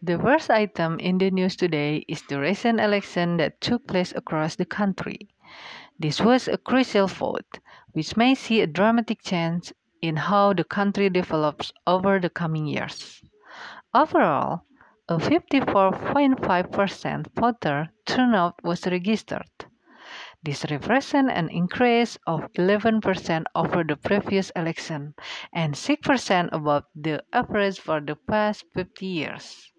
The first item in the news today is the recent election that took place across the country. This was a crucial vote, which may see a dramatic change in how the country develops over the coming years. Overall, a 54.5% voter turnout was registered. This represents an increase of 11% over the previous election and 6% above the average for the past 50 years.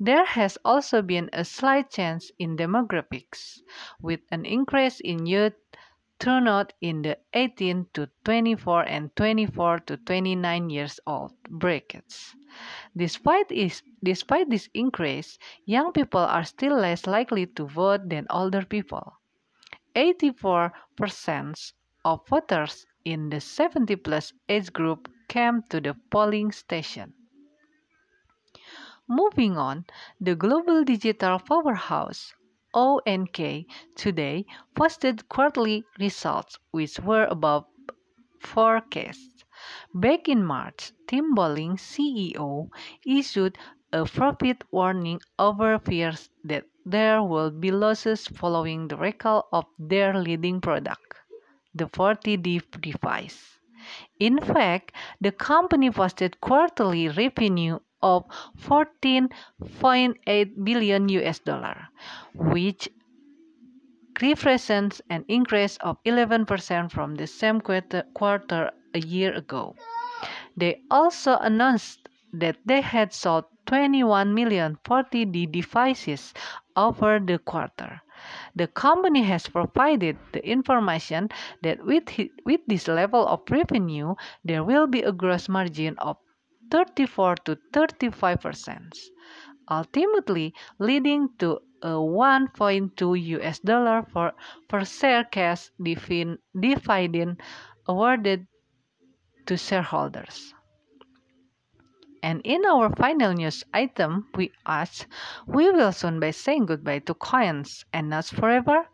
There has also been a slight change in demographics, with an increase in youth turnout in the 18 to 24 and 24 to 29 years old brackets. Despite this, despite this increase, young people are still less likely to vote than older people. 84% of voters in the 70 plus age group came to the polling station. Moving on, the global digital powerhouse ONK today posted quarterly results which were above forecasts. Back in March, Tim CEO, issued a profit warning over fears that there will be losses following the recall of their leading product, the 40D device. In fact, the company posted quarterly revenue of 14.8 billion US dollar, which represents an increase of 11% from the same quarter, a year ago. They also announced that they had sold 21 million 40D devices over the quarter. The company has provided the information that with, with this level of revenue, there will be a gross margin of 34 to 35 percent, ultimately leading to a 1.2 US dollar for per share cash dividend awarded to shareholders. And in our final news item, we ask, we will soon be saying goodbye to coins and not forever?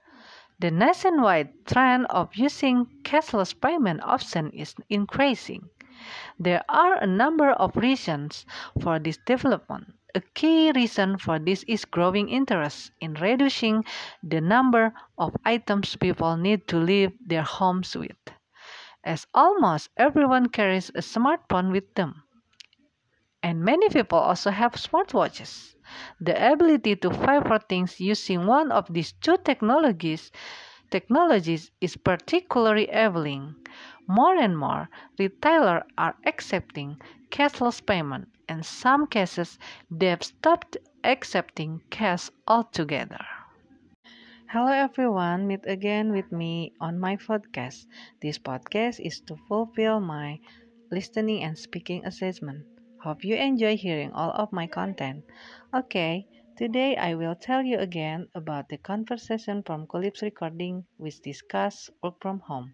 The nationwide trend of using cashless payment option is increasing. There are a number of reasons for this development. A key reason for this is growing interest in reducing the number of items people need to leave their homes with, as almost everyone carries a smartphone with them. And many people also have smartwatches. The ability to pay for things using one of these two technologies technologies is particularly enabling. More and more retailers are accepting cashless payment. In some cases, they've stopped accepting cash altogether. Hello everyone, meet again with me on my podcast. This podcast is to fulfill my listening and speaking assessment. Hope you enjoy hearing all of my content. Okay, today I will tell you again about the conversation from Collipse recording which discuss work from home.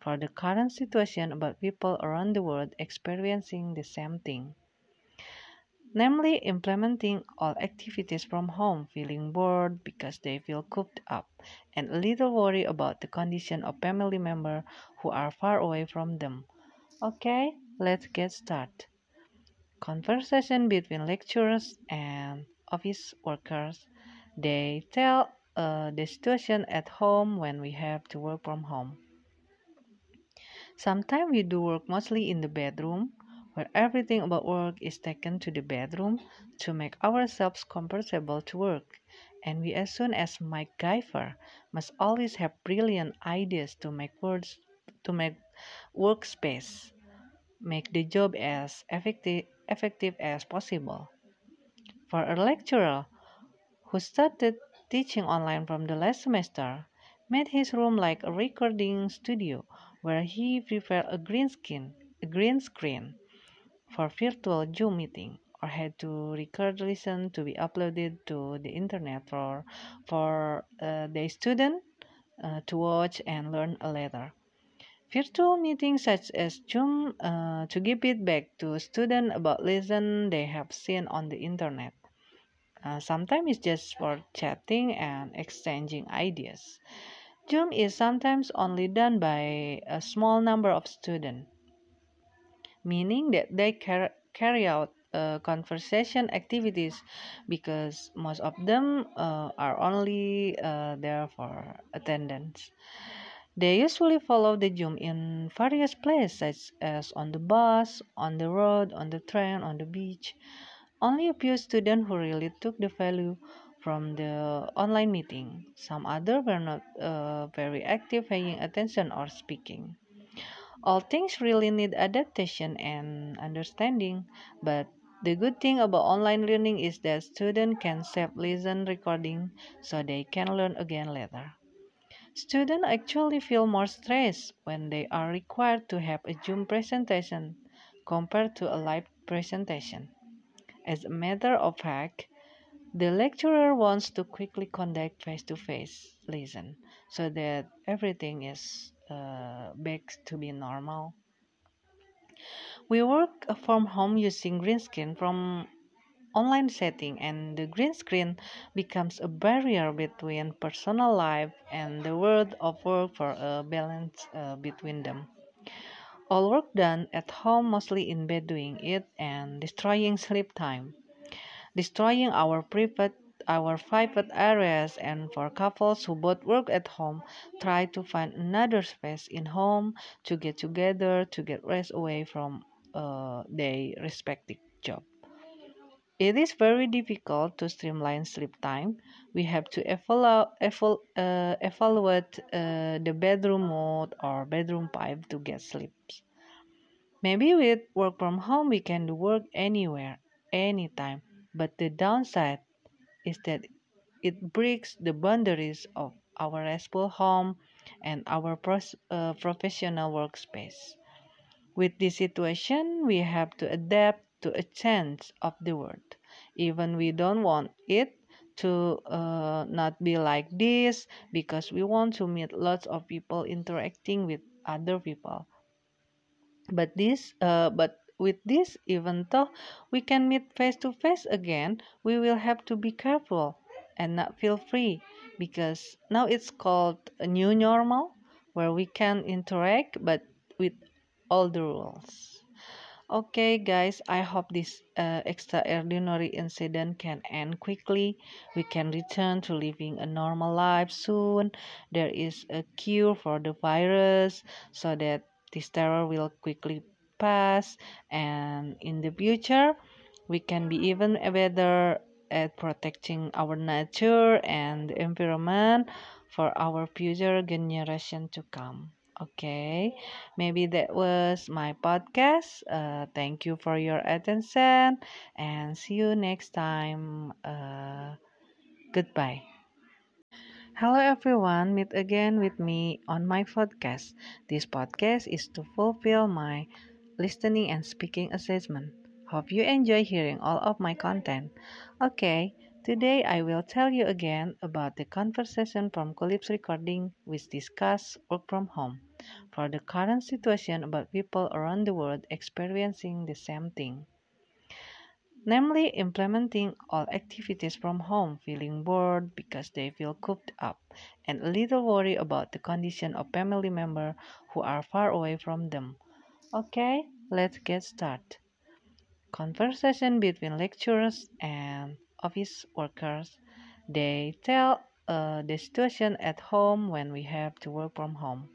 For the current situation about people around the world experiencing the same thing. Namely, implementing all activities from home, feeling bored because they feel cooped up, and a little worry about the condition of family members who are far away from them. Okay, let's get started conversation between lecturers and office workers. They tell uh, the situation at home when we have to work from home. Sometimes we do work mostly in the bedroom, where everything about work is taken to the bedroom to make ourselves comfortable to work. And we, as soon as MacGyver, must always have brilliant ideas to make words to make workspace, make the job as effective effective as possible. For a lecturer who started teaching online from the last semester, made his room like a recording studio where he prepared a green screen, a green screen for virtual Zoom meeting or had to record listen to be uploaded to the internet for for uh, the student uh, to watch and learn later. Virtual meetings such as Zoom uh, to give feedback to students about lesson they have seen on the internet. Uh, sometimes it's just for chatting and exchanging ideas. Zoom is sometimes only done by a small number of students, meaning that they car- carry out uh, conversation activities because most of them uh, are only uh, there for attendance. They usually follow the Zoom in various places, such as on the bus, on the road, on the train, on the beach. Only a few students who really took the value from the online meeting. Some others were not uh, very active paying attention or speaking. All things really need adaptation and understanding, but the good thing about online learning is that students can save listen recording so they can learn again later. Students actually feel more stressed when they are required to have a Zoom presentation compared to a live presentation. As a matter of fact, the lecturer wants to quickly conduct face-to-face lesson so that everything is uh, back to be normal. We work from home using green screen from online setting and the green screen becomes a barrier between personal life and the world of work for a balance uh, between them. All work done at home mostly in bed doing it and destroying sleep time, destroying our private our private areas and for couples who both work at home try to find another space in home to get together to get rest away from uh, their respective job it is very difficult to streamline sleep time. We have to evalu- eval- uh, evaluate uh, the bedroom mode or bedroom pipe to get sleep. Maybe with work from home, we can do work anywhere, anytime. But the downside is that it breaks the boundaries of our restful home and our pros- uh, professional workspace. With this situation, we have to adapt to a change of the world. Even we don't want it to uh, not be like this because we want to meet lots of people interacting with other people. But this, uh, but with this, even though we can meet face to face again, we will have to be careful and not feel free because now it's called a new normal where we can interact but with all the rules. Okay, guys, I hope this uh, extraordinary incident can end quickly. We can return to living a normal life soon. There is a cure for the virus so that this terror will quickly pass. And in the future, we can be even better at protecting our nature and the environment for our future generation to come. Okay, maybe that was my podcast. Uh, thank you for your attention and see you next time. Uh, goodbye. Hello everyone, meet again with me on my podcast. This podcast is to fulfill my listening and speaking assessment. Hope you enjoy hearing all of my content. Okay, Today I will tell you again about the conversation from Collip's recording which discuss work from home for the current situation about people around the world experiencing the same thing. Namely, implementing all activities from home, feeling bored because they feel cooped up, and a little worry about the condition of family members who are far away from them. Okay, let's get started. Conversation between lecturers and office workers. They tell uh, the situation at home when we have to work from home.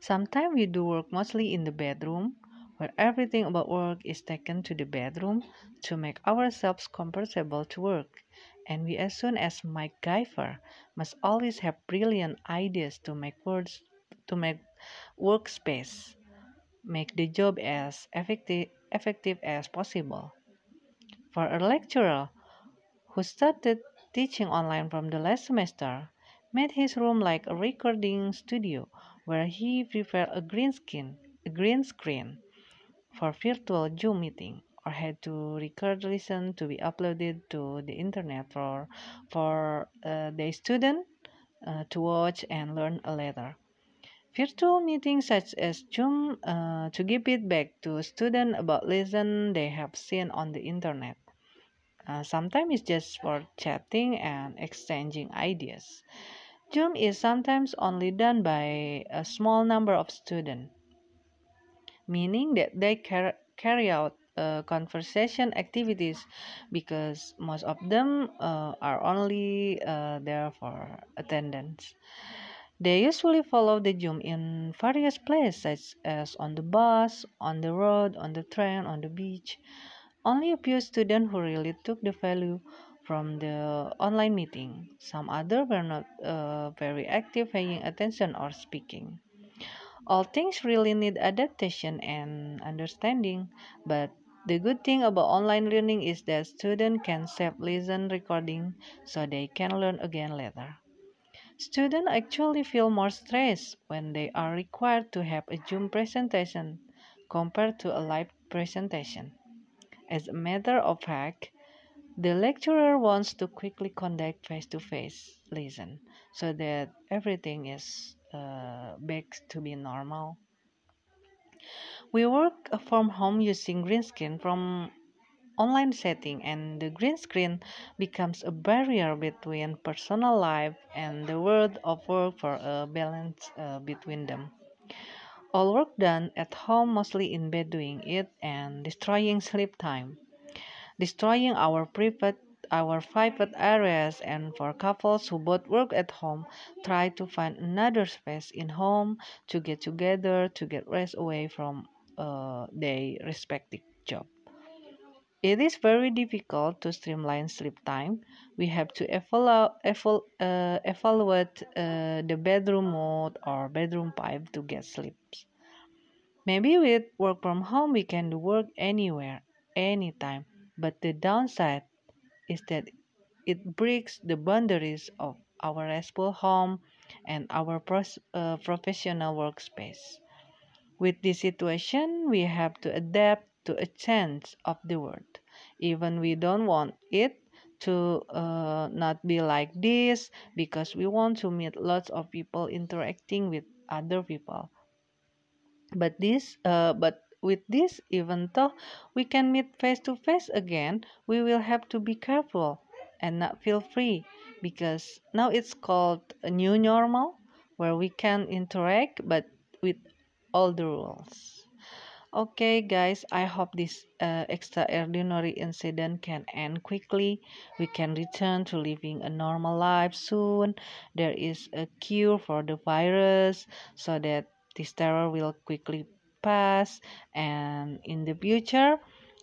Sometimes we do work mostly in the bedroom, where everything about work is taken to the bedroom to make ourselves comfortable to work. And we, as soon as MacGyver, must always have brilliant ideas to make words to make workspace, make the job as effective, effective as possible. For a lecturer who started teaching online from the last semester, made his room like a recording studio where he prepared a green screen, a green screen for virtual Zoom meeting or had to record listen to be uploaded to the internet for for uh, the student uh, to watch and learn later. Virtual meetings such as Zoom uh, to give feedback to students about lesson they have seen on the internet. Uh, sometimes it's just for chatting and exchanging ideas. Zoom is sometimes only done by a small number of students, meaning that they car- carry out uh, conversation activities because most of them uh, are only uh, there for attendance. They usually follow the Zoom in various places, such as on the bus, on the road, on the train, on the beach. Only a few students who really took the value from the online meeting. Some others were not uh, very active paying attention or speaking. All things really need adaptation and understanding, but the good thing about online learning is that students can save listen recording so they can learn again later. Students actually feel more stressed when they are required to have a Zoom presentation compared to a live presentation. As a matter of fact, the lecturer wants to quickly conduct face-to-face lesson so that everything is uh, back to be normal. We work from home using green screen from online setting and the green screen becomes a barrier between personal life and the world of work for a balance uh, between them. All work done at home mostly in bed doing it and destroying sleep time, destroying our private our private areas and for couples who both work at home try to find another space in home to get together to get rest away from uh, their respective job it is very difficult to streamline sleep time. We have to evalu- eval- uh, evaluate uh, the bedroom mode or bedroom pipe to get sleep. Maybe with work from home, we can do work anywhere, anytime. But the downside is that it breaks the boundaries of our restful home and our uh, professional workspace. With this situation, we have to adapt to a change of the world. Even we don't want it to uh, not be like this because we want to meet lots of people interacting with other people. But this, uh, but with this, even though we can meet face to face again, we will have to be careful and not feel free because now it's called a new normal where we can interact but with all the rules. Okay, guys, I hope this uh, extraordinary incident can end quickly. We can return to living a normal life soon. There is a cure for the virus so that this terror will quickly pass, and in the future,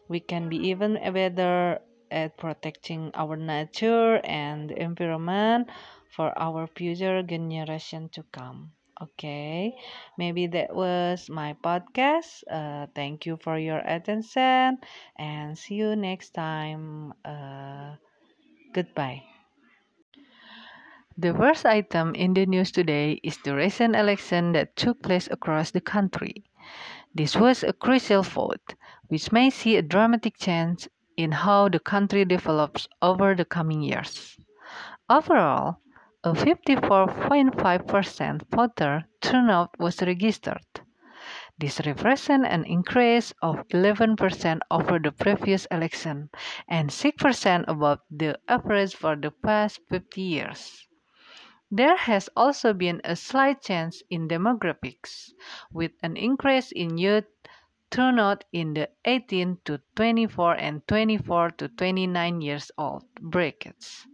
we can be even better at protecting our nature and the environment for our future generation to come. Okay, maybe that was my podcast. Uh, thank you for your attention and see you next time. Uh, goodbye. The first item in the news today is the recent election that took place across the country. This was a crucial vote, which may see a dramatic change in how the country develops over the coming years. Overall, a 54.5% voter turnout was registered. This represents an increase of 11% over the previous election and 6% above the average for the past 50 years. There has also been a slight change in demographics, with an increase in youth turnout in the 18 to 24 and 24 to 29 years old brackets.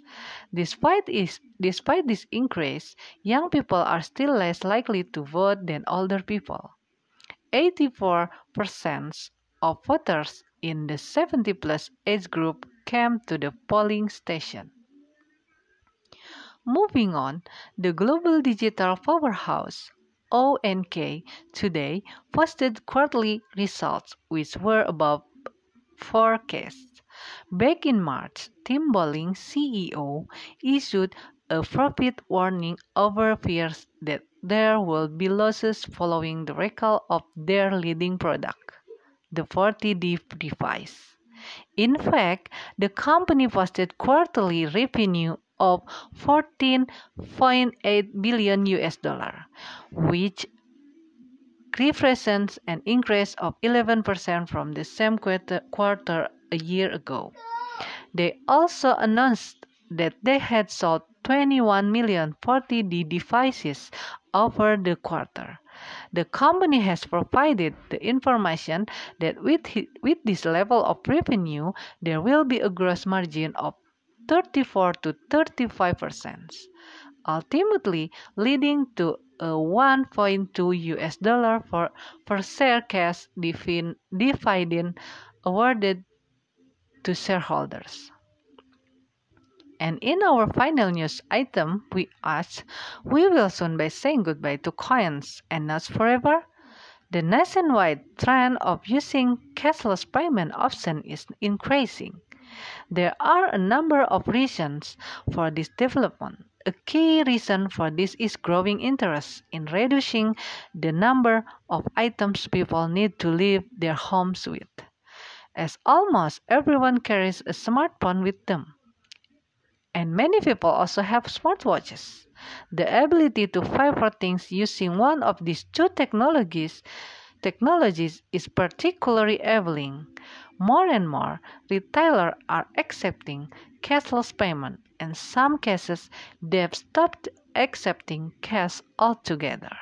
Despite this, despite this increase, young people are still less likely to vote than older people. 84% of voters in the 70 plus age group came to the polling station. Moving on, the global digital powerhouse ONK today posted quarterly results which were above forecasts. Back in March, Tim Bowling, CEO, issued a profit warning over fears that there will be losses following the recall of their leading product, the 40D device. In fact, the company posted quarterly revenue of 14.8 billion US dollar, which represents an increase of 11% from the same quarter a year ago. They also announced that they had sold 21 million 40D devices over the quarter. The company has provided the information that with, with this level of revenue, there will be a gross margin of 34 to 35 percent, ultimately leading to a 1.2 US dollar for per share cash dividend awarded to shareholders. And in our final news item, we ask, we will soon be saying goodbye to coins and not forever? The nationwide trend of using cashless payment option is increasing. There are a number of reasons for this development. A key reason for this is growing interest in reducing the number of items people need to leave their homes with, as almost everyone carries a smartphone with them. And many people also have smartwatches. The ability to pay for things using one of these two technologies technologies is particularly enabling. More and more retailers are accepting cashless payment. And in some cases, they've stopped accepting cash altogether.